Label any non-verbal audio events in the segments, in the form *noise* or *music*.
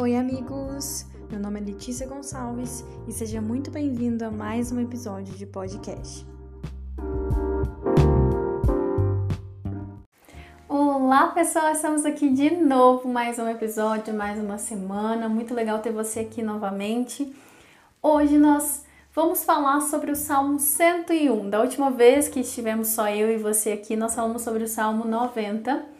Oi, amigos! Meu nome é Letícia Gonçalves e seja muito bem-vindo a mais um episódio de podcast. Olá, pessoal! Estamos aqui de novo, mais um episódio, mais uma semana. Muito legal ter você aqui novamente. Hoje nós vamos falar sobre o Salmo 101. Da última vez que estivemos só eu e você aqui, nós falamos sobre o Salmo 90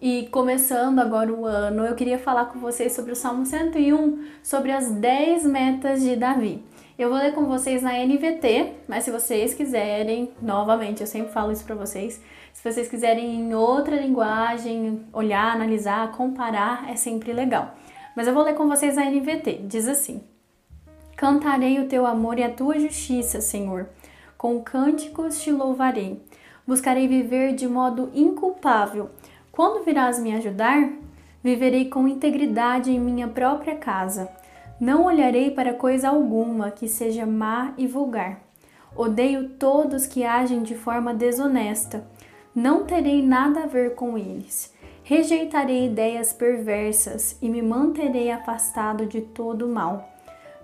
e começando agora o ano, eu queria falar com vocês sobre o Salmo 101, sobre as 10 metas de Davi. Eu vou ler com vocês na NVT, mas se vocês quiserem, novamente, eu sempre falo isso para vocês, se vocês quiserem em outra linguagem, olhar, analisar, comparar, é sempre legal. Mas eu vou ler com vocês na NVT. Diz assim: Cantarei o teu amor e a tua justiça, Senhor. Com cânticos te louvarei. Buscarei viver de modo inculpável quando virás me ajudar, viverei com integridade em minha própria casa. Não olharei para coisa alguma que seja má e vulgar. Odeio todos que agem de forma desonesta. Não terei nada a ver com eles. Rejeitarei ideias perversas e me manterei afastado de todo mal.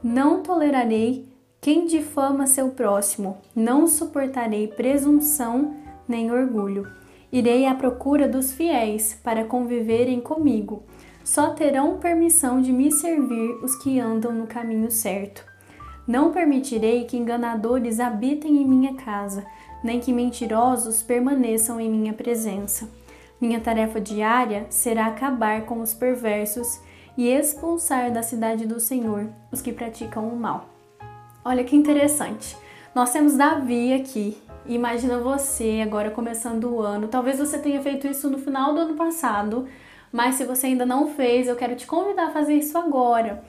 Não tolerarei quem difama seu próximo. Não suportarei presunção nem orgulho. Irei à procura dos fiéis para conviverem comigo. Só terão permissão de me servir os que andam no caminho certo. Não permitirei que enganadores habitem em minha casa, nem que mentirosos permaneçam em minha presença. Minha tarefa diária será acabar com os perversos e expulsar da cidade do Senhor os que praticam o mal. Olha que interessante. Nós temos Davi aqui Imagina você agora começando o ano. Talvez você tenha feito isso no final do ano passado, mas se você ainda não fez, eu quero te convidar a fazer isso agora.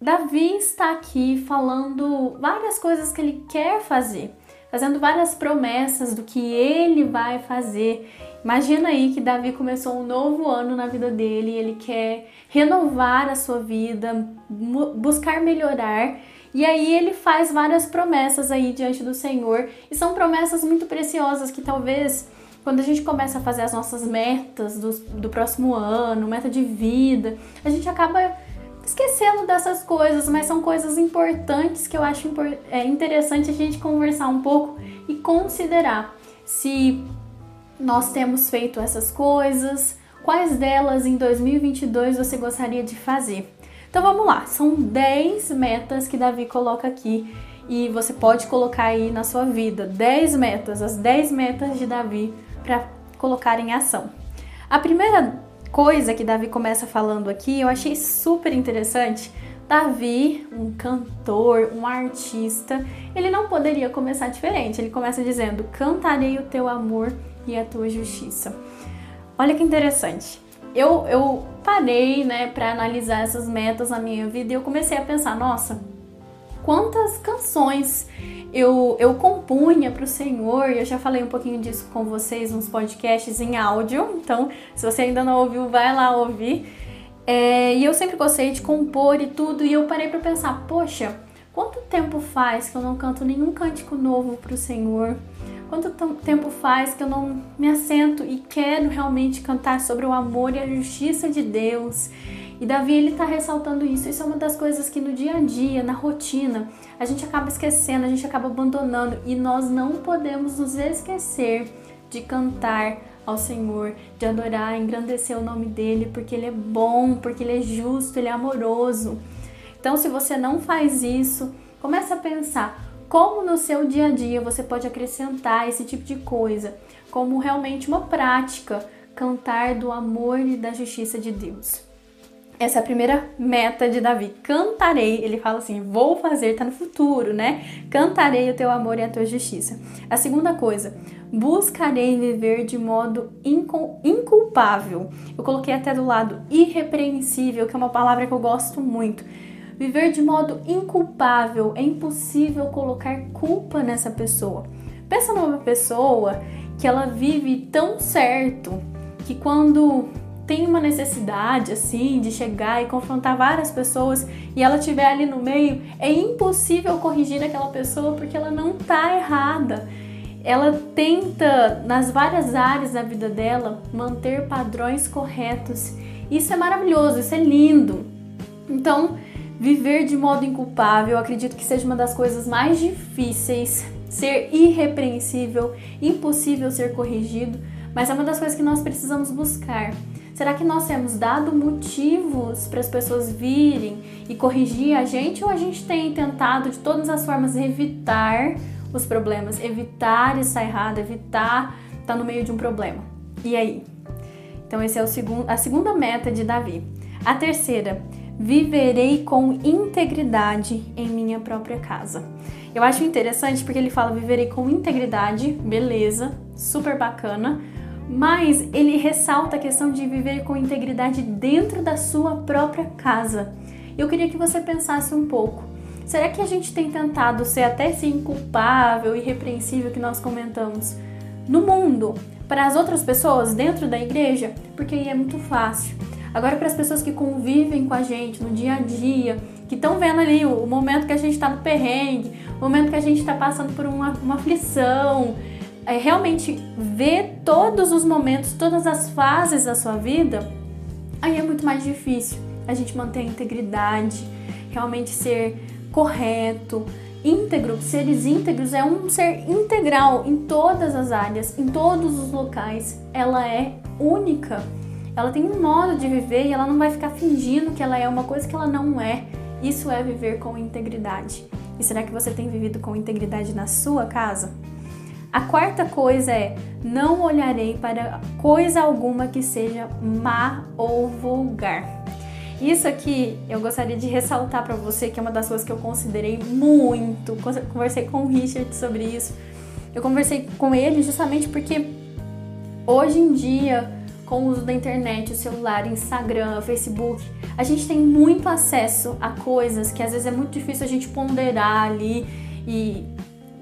Davi está aqui falando várias coisas que ele quer fazer, fazendo várias promessas do que ele vai fazer. Imagina aí que Davi começou um novo ano na vida dele, ele quer renovar a sua vida, buscar melhorar e aí ele faz várias promessas aí diante do Senhor, e são promessas muito preciosas que talvez quando a gente começa a fazer as nossas metas do, do próximo ano, meta de vida, a gente acaba esquecendo dessas coisas, mas são coisas importantes que eu acho é interessante a gente conversar um pouco e considerar se nós temos feito essas coisas, quais delas em 2022 você gostaria de fazer. Então vamos lá, são 10 metas que Davi coloca aqui e você pode colocar aí na sua vida 10 metas, as 10 metas de Davi para colocar em ação. A primeira coisa que Davi começa falando aqui, eu achei super interessante. Davi, um cantor, um artista, ele não poderia começar diferente. Ele começa dizendo: Cantarei o teu amor e a tua justiça. Olha que interessante eu, eu parei, né, para analisar essas metas na minha vida e eu comecei a pensar, nossa, quantas canções eu, eu compunha para o Senhor, eu já falei um pouquinho disso com vocês nos podcasts em áudio, então se você ainda não ouviu, vai lá ouvir. É, e eu sempre gostei de compor e tudo, e eu parei para pensar, poxa, quanto tempo faz que eu não canto nenhum cântico novo para o Senhor? Quanto tempo faz que eu não me assento e quero realmente cantar sobre o amor e a justiça de Deus? E Davi ele está ressaltando isso. Isso é uma das coisas que no dia a dia, na rotina, a gente acaba esquecendo, a gente acaba abandonando e nós não podemos nos esquecer de cantar ao Senhor, de adorar, engrandecer o nome dele, porque ele é bom, porque ele é justo, ele é amoroso. Então, se você não faz isso, comece a pensar como no seu dia a dia você pode acrescentar esse tipo de coisa, como realmente uma prática, cantar do amor e da justiça de Deus. Essa é a primeira meta de Davi. Cantarei, ele fala assim: vou fazer, tá no futuro, né? Cantarei o teu amor e a tua justiça. A segunda coisa, buscarei viver de modo inculpável. Eu coloquei até do lado irrepreensível, que é uma palavra que eu gosto muito Viver de modo inculpável, é impossível colocar culpa nessa pessoa. Pensa numa pessoa que ela vive tão certo que quando tem uma necessidade assim de chegar e confrontar várias pessoas e ela estiver ali no meio, é impossível corrigir aquela pessoa porque ela não está errada. Ela tenta nas várias áreas da vida dela manter padrões corretos. Isso é maravilhoso, isso é lindo. Então, viver de modo inculpável, acredito que seja uma das coisas mais difíceis, ser irrepreensível, impossível ser corrigido, mas é uma das coisas que nós precisamos buscar. Será que nós temos dado motivos para as pessoas virem e corrigir a gente ou a gente tem tentado de todas as formas evitar os problemas, evitar estar errado, evitar estar no meio de um problema? E aí? Então esse é o segundo, a segunda meta de Davi. A terceira, viverei com integridade em minha própria casa. Eu acho interessante porque ele fala viverei com integridade, beleza, super bacana mas ele ressalta a questão de viver com integridade dentro da sua própria casa. Eu queria que você pensasse um pouco. Será que a gente tem tentado ser até esse inculpável, irrepreensível que nós comentamos no mundo para as outras pessoas dentro da igreja? Porque aí é muito fácil. Agora, para as pessoas que convivem com a gente no dia a dia, que estão vendo ali o, momento que a gente está no perrengue, o momento que a gente está passando por uma, uma aflição, é, realmente ver todos os momentos, todas as fases da sua vida, aí é muito mais difícil a gente manter a integridade, realmente ser correto, íntegro. Seres íntegros é um ser integral em todas as áreas, em todos os locais. Ela é única. Ela tem um modo de viver e ela não vai ficar fingindo que ela é uma coisa que ela não é. Isso é viver com integridade. E será que você tem vivido com integridade na sua casa? A quarta coisa é: não olharei para coisa alguma que seja má ou vulgar. Isso aqui eu gostaria de ressaltar para você que é uma das coisas que eu considerei muito. Conversei com o Richard sobre isso. Eu conversei com ele justamente porque hoje em dia, com o uso da internet, o celular, Instagram, Facebook, a gente tem muito acesso a coisas que às vezes é muito difícil a gente ponderar ali e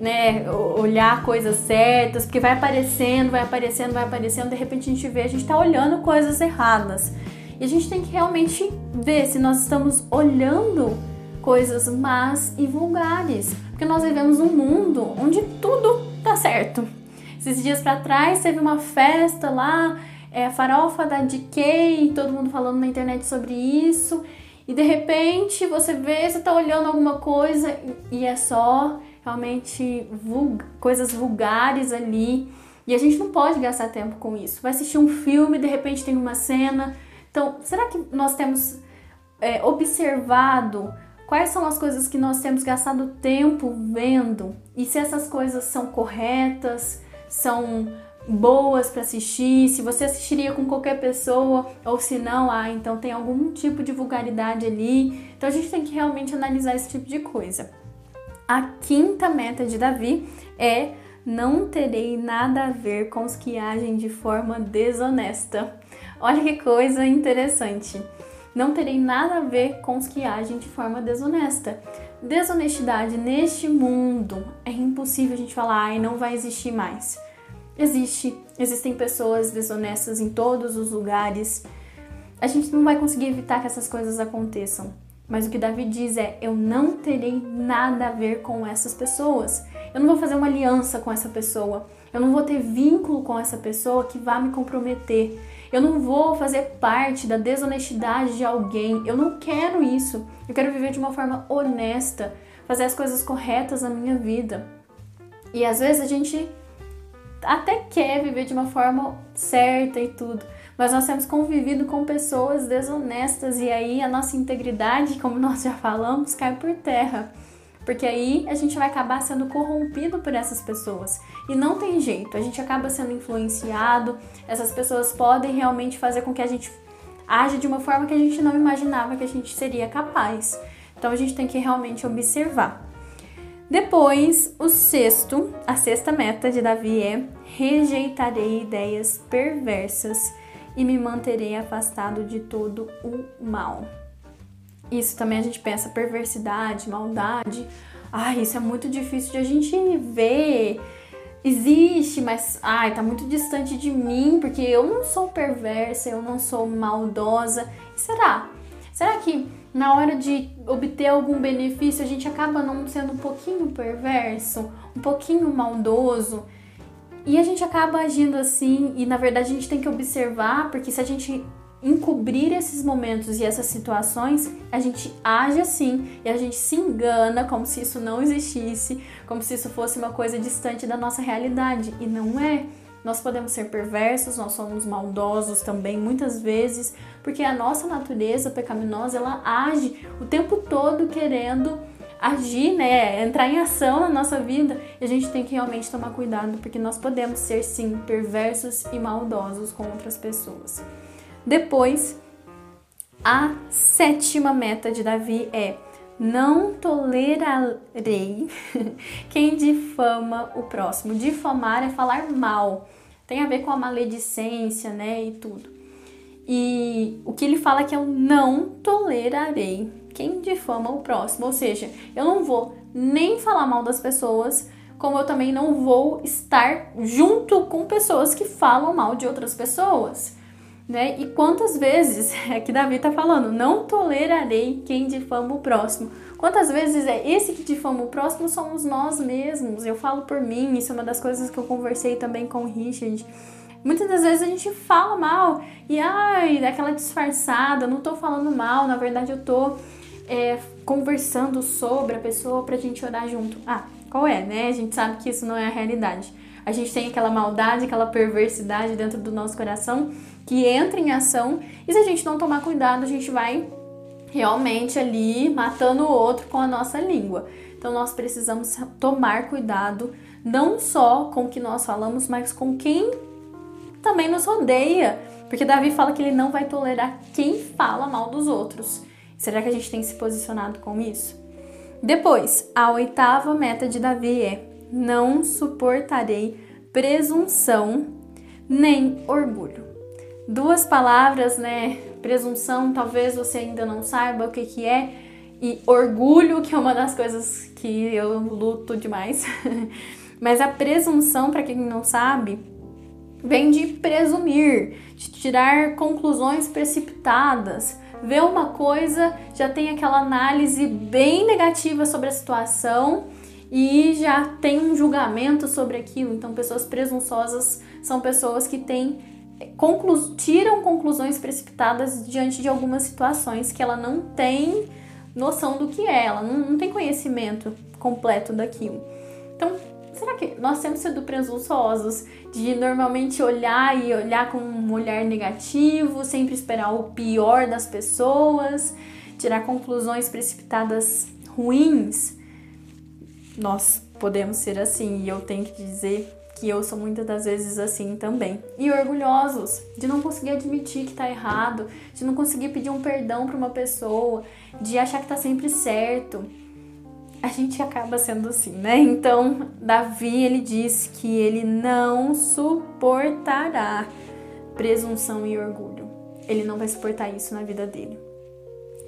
né, olhar coisas certas, porque vai aparecendo, vai aparecendo, vai aparecendo, de repente a gente vê, a gente está olhando coisas erradas. E a gente tem que realmente ver se nós estamos olhando coisas más e vulgares, porque nós vivemos um mundo onde tudo tá certo. Esses dias para trás teve uma festa lá, é, farofa da DK, todo mundo falando na internet sobre isso, e de repente você vê, você tá olhando alguma coisa e é só realmente coisas vulgares ali. E a gente não pode gastar tempo com isso. Vai assistir um filme, de repente tem uma cena. Então, será que nós temos é, observado quais são as coisas que nós temos gastado tempo vendo? E se essas coisas são corretas, são boas para assistir, se você assistiria com qualquer pessoa ou se não, ah, então tem algum tipo de vulgaridade ali. Então a gente tem que realmente analisar esse tipo de coisa. A quinta meta de Davi é não terei nada a ver com os que agem de forma desonesta. Olha que coisa interessante. Não terei nada a ver com os que agem de forma desonesta. Desonestidade neste mundo é impossível a gente falar, e não vai existir mais. Existe, existem pessoas desonestas em todos os lugares. A gente não vai conseguir evitar que essas coisas aconteçam. Mas o que Davi diz é: eu não terei nada a ver com essas pessoas. Eu não vou fazer uma aliança com essa pessoa. Eu não vou ter vínculo com essa pessoa que vá me comprometer. Eu não vou fazer parte da desonestidade de alguém. Eu não quero isso. Eu quero viver de uma forma honesta, fazer as coisas corretas na minha vida. E às vezes a gente até quer viver de uma forma certa e tudo, mas nós temos convivido com pessoas desonestas e aí a nossa integridade, como *laughs* nós já falamos, cai por terra. Porque aí a gente vai acabar sendo corrompido por essas pessoas. E não tem jeito, a gente acaba sendo influenciado, essas pessoas podem realmente fazer com que a gente age de uma forma que a gente não imaginava que a gente seria capaz. Então a gente tem que realmente observar. Depois, o sexto, a sexta meta de Davi é: rejeitarei ideias perversas e me manterei afastado de todo o mal. Isso também a gente pensa perversidade, maldade. Ai, isso é muito difícil de a gente ver. Existe, mas ai, tá muito distante de mim, porque eu não sou perversa, eu não sou maldosa. E será? Será que na hora de obter algum benefício a gente acaba não sendo um pouquinho perverso, um pouquinho maldoso? E a gente acaba agindo assim, e na verdade a gente tem que observar, porque se a gente encobrir esses momentos e essas situações, a gente age assim e a gente se engana como se isso não existisse, como se isso fosse uma coisa distante da nossa realidade. E não é. Nós podemos ser perversos, nós somos maldosos também, muitas vezes, porque a nossa natureza pecaminosa ela age o tempo todo querendo agir, né, entrar em ação na nossa vida, e a gente tem que realmente tomar cuidado, porque nós podemos ser sim perversos e maldosos com outras pessoas. Depois, a sétima meta de Davi é: não tolerarei *laughs* quem difama o próximo. Difamar é falar mal, tem a ver com a maledicência, né, e tudo. E o que ele fala é que eu não tolerarei quem difama o próximo, ou seja, eu não vou nem falar mal das pessoas, como eu também não vou estar junto com pessoas que falam mal de outras pessoas. Né? E quantas vezes *laughs* é que Davi está falando, não tolerarei quem difama o próximo. Quantas vezes é esse que difama o próximo somos nós mesmos? Eu falo por mim, isso é uma das coisas que eu conversei também com o Richard. Muitas das vezes a gente fala mal e ai, daquela disfarçada, não tô falando mal, na verdade eu tô é, conversando sobre a pessoa pra gente orar junto. Ah, qual é, né? A gente sabe que isso não é a realidade. A gente tem aquela maldade, aquela perversidade dentro do nosso coração que entra em ação e se a gente não tomar cuidado, a gente vai realmente ali matando o outro com a nossa língua. Então nós precisamos tomar cuidado não só com o que nós falamos, mas com quem também nos rodeia. Porque Davi fala que ele não vai tolerar quem fala mal dos outros. Será que a gente tem se posicionado com isso? Depois, a oitava meta de Davi é: não suportarei presunção nem orgulho. Duas palavras, né? Presunção, talvez você ainda não saiba o que, que é, e orgulho, que é uma das coisas que eu luto demais. *laughs* Mas a presunção, para quem não sabe, vem de presumir, de tirar conclusões precipitadas vê uma coisa, já tem aquela análise bem negativa sobre a situação e já tem um julgamento sobre aquilo. Então, pessoas presunçosas são pessoas que têm conclu tiram conclusões precipitadas diante de algumas situações que ela não tem noção do que é, ela não, não tem conhecimento completo daquilo. Então, será que nós temos sido presunçosos de normalmente olhar e olhar com um olhar negativo, sempre esperar o pior das pessoas, tirar conclusões precipitadas ruins? Nós podemos ser assim e eu tenho que dizer que eu sou muitas das vezes assim também. E orgulhosos de não conseguir admitir que tá errado, de não conseguir pedir um perdão para uma pessoa, de achar que tá sempre certo a gente acaba sendo assim, né? Então, Davi, ele diz que ele não suportará presunção e orgulho. Ele não vai suportar isso na vida dele.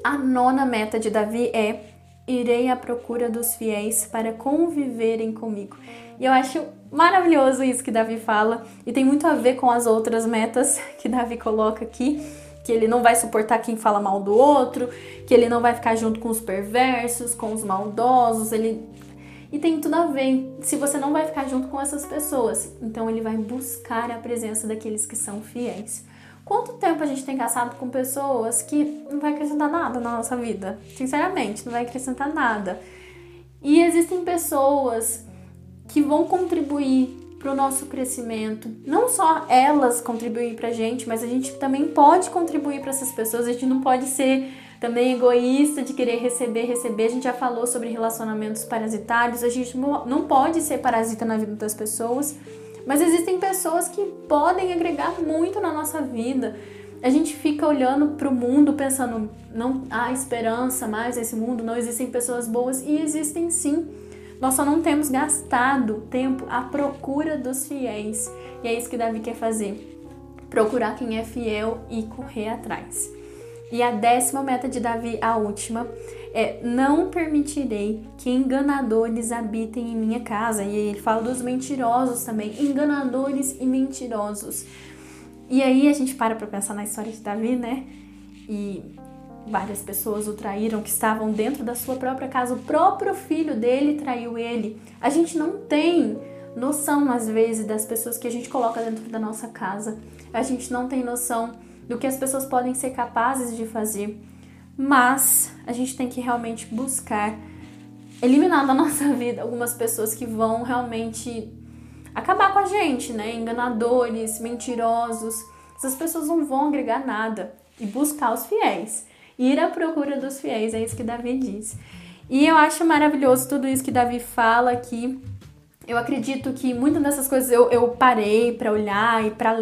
A nona meta de Davi é: irei à procura dos fiéis para conviverem comigo. E eu acho maravilhoso isso que Davi fala e tem muito a ver com as outras metas *laughs* que Davi coloca aqui que ele não vai suportar quem fala mal do outro, que ele não vai ficar junto com os perversos, com os maldosos, ele e tem tudo a ver. Se você não vai ficar junto com essas pessoas, então ele vai buscar a presença daqueles que são fiéis. Quanto tempo a gente tem gastado com pessoas que não vai acrescentar nada na nossa vida? Sinceramente, não vai acrescentar nada. E existem pessoas que vão contribuir para o nosso crescimento. Não só elas contribuem para a gente, mas a gente também pode contribuir para essas pessoas. A gente não pode ser também egoísta de querer receber, receber. A gente já falou sobre relacionamentos parasitários. A gente não pode ser parasita na vida das pessoas, mas existem pessoas que podem agregar muito na nossa vida. A gente fica olhando para o mundo pensando, não há esperança mais nesse mundo, não existem pessoas boas e existem sim. Nós só não temos gastado tempo à procura dos fiéis. E é isso que Davi quer fazer: procurar quem é fiel e correr atrás. E a décima meta de Davi, a última, é: não permitirei que enganadores habitem em minha casa. E ele fala dos mentirosos também, enganadores e mentirosos. E aí a gente para para pensar na história de Davi, né? E Várias pessoas o traíram que estavam dentro da sua própria casa. O próprio filho dele traiu ele. A gente não tem noção, às vezes, das pessoas que a gente coloca dentro da nossa casa. A gente não tem noção do que as pessoas podem ser capazes de fazer, mas a gente tem que realmente buscar eliminar da nossa *laughs* vida algumas pessoas que vão realmente acabar com a gente, né? Enganadores, mentirosos. Essas pessoas não vão agregar nada. E buscar os fiéis. Ir à procura dos fiéis, é isso que Davi diz. E eu acho maravilhoso tudo isso que Davi fala aqui. Eu acredito que muitas dessas coisas eu, eu parei para olhar e para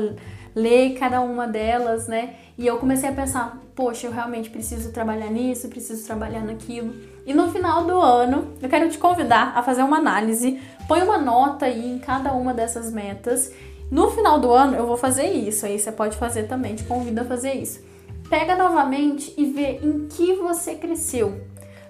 ler cada uma delas, né? E eu comecei a pensar, poxa, eu realmente preciso trabalhar nisso, preciso trabalhar naquilo. E no final do ano, eu quero te convidar a fazer uma análise, põe uma nota aí em cada uma dessas metas. No final do ano eu vou fazer isso, aí você pode fazer também, te convido a fazer isso. Pega novamente e vê em que você cresceu.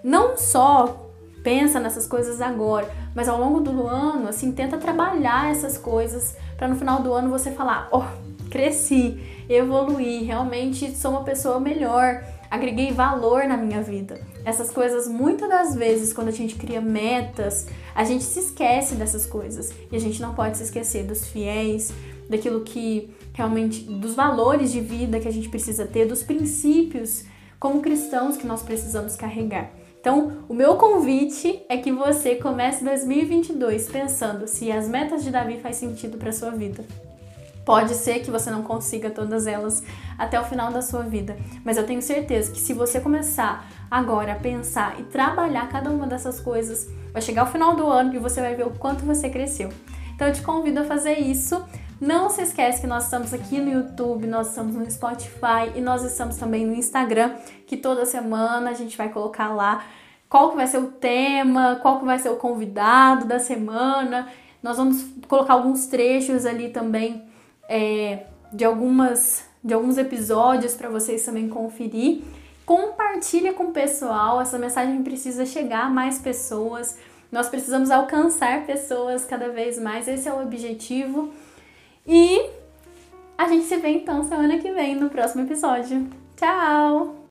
Não só pensa nessas coisas agora, mas ao longo do ano, assim, tenta trabalhar essas coisas para no final do ano você falar, ó, oh, cresci, evoluí, realmente sou uma pessoa melhor, agreguei valor na minha vida. Essas coisas, muitas das vezes, quando a gente cria metas, a gente se esquece dessas coisas. E a gente não pode se esquecer dos fiéis, daquilo que realmente, dos valores de vida que a gente precisa ter, dos princípios como cristãos que nós precisamos carregar. Então, o meu convite é que você comece 2022 pensando se as metas de Davi faz sentido para sua vida. Pode ser que você não consiga todas elas até o final da sua vida, mas eu tenho certeza que se você começar agora a pensar e trabalhar cada uma dessas coisas, vai chegar o final do ano e você vai ver o quanto você cresceu. Então eu te convido a fazer isso. Não se esquece que nós estamos aqui no YouTube, nós estamos no Spotify e nós estamos também no Instagram, que toda semana a gente vai colocar lá qual que vai ser o tema, qual que vai ser o convidado da semana. Nós vamos colocar alguns trechos ali também é, de, algumas, de alguns episódios para vocês também conferir. Compartilha com o pessoal, essa mensagem precisa chegar a mais pessoas. Nós precisamos alcançar pessoas cada vez mais, esse é o objetivo. E a gente se vê então semana que vem no próximo episódio. Tchau!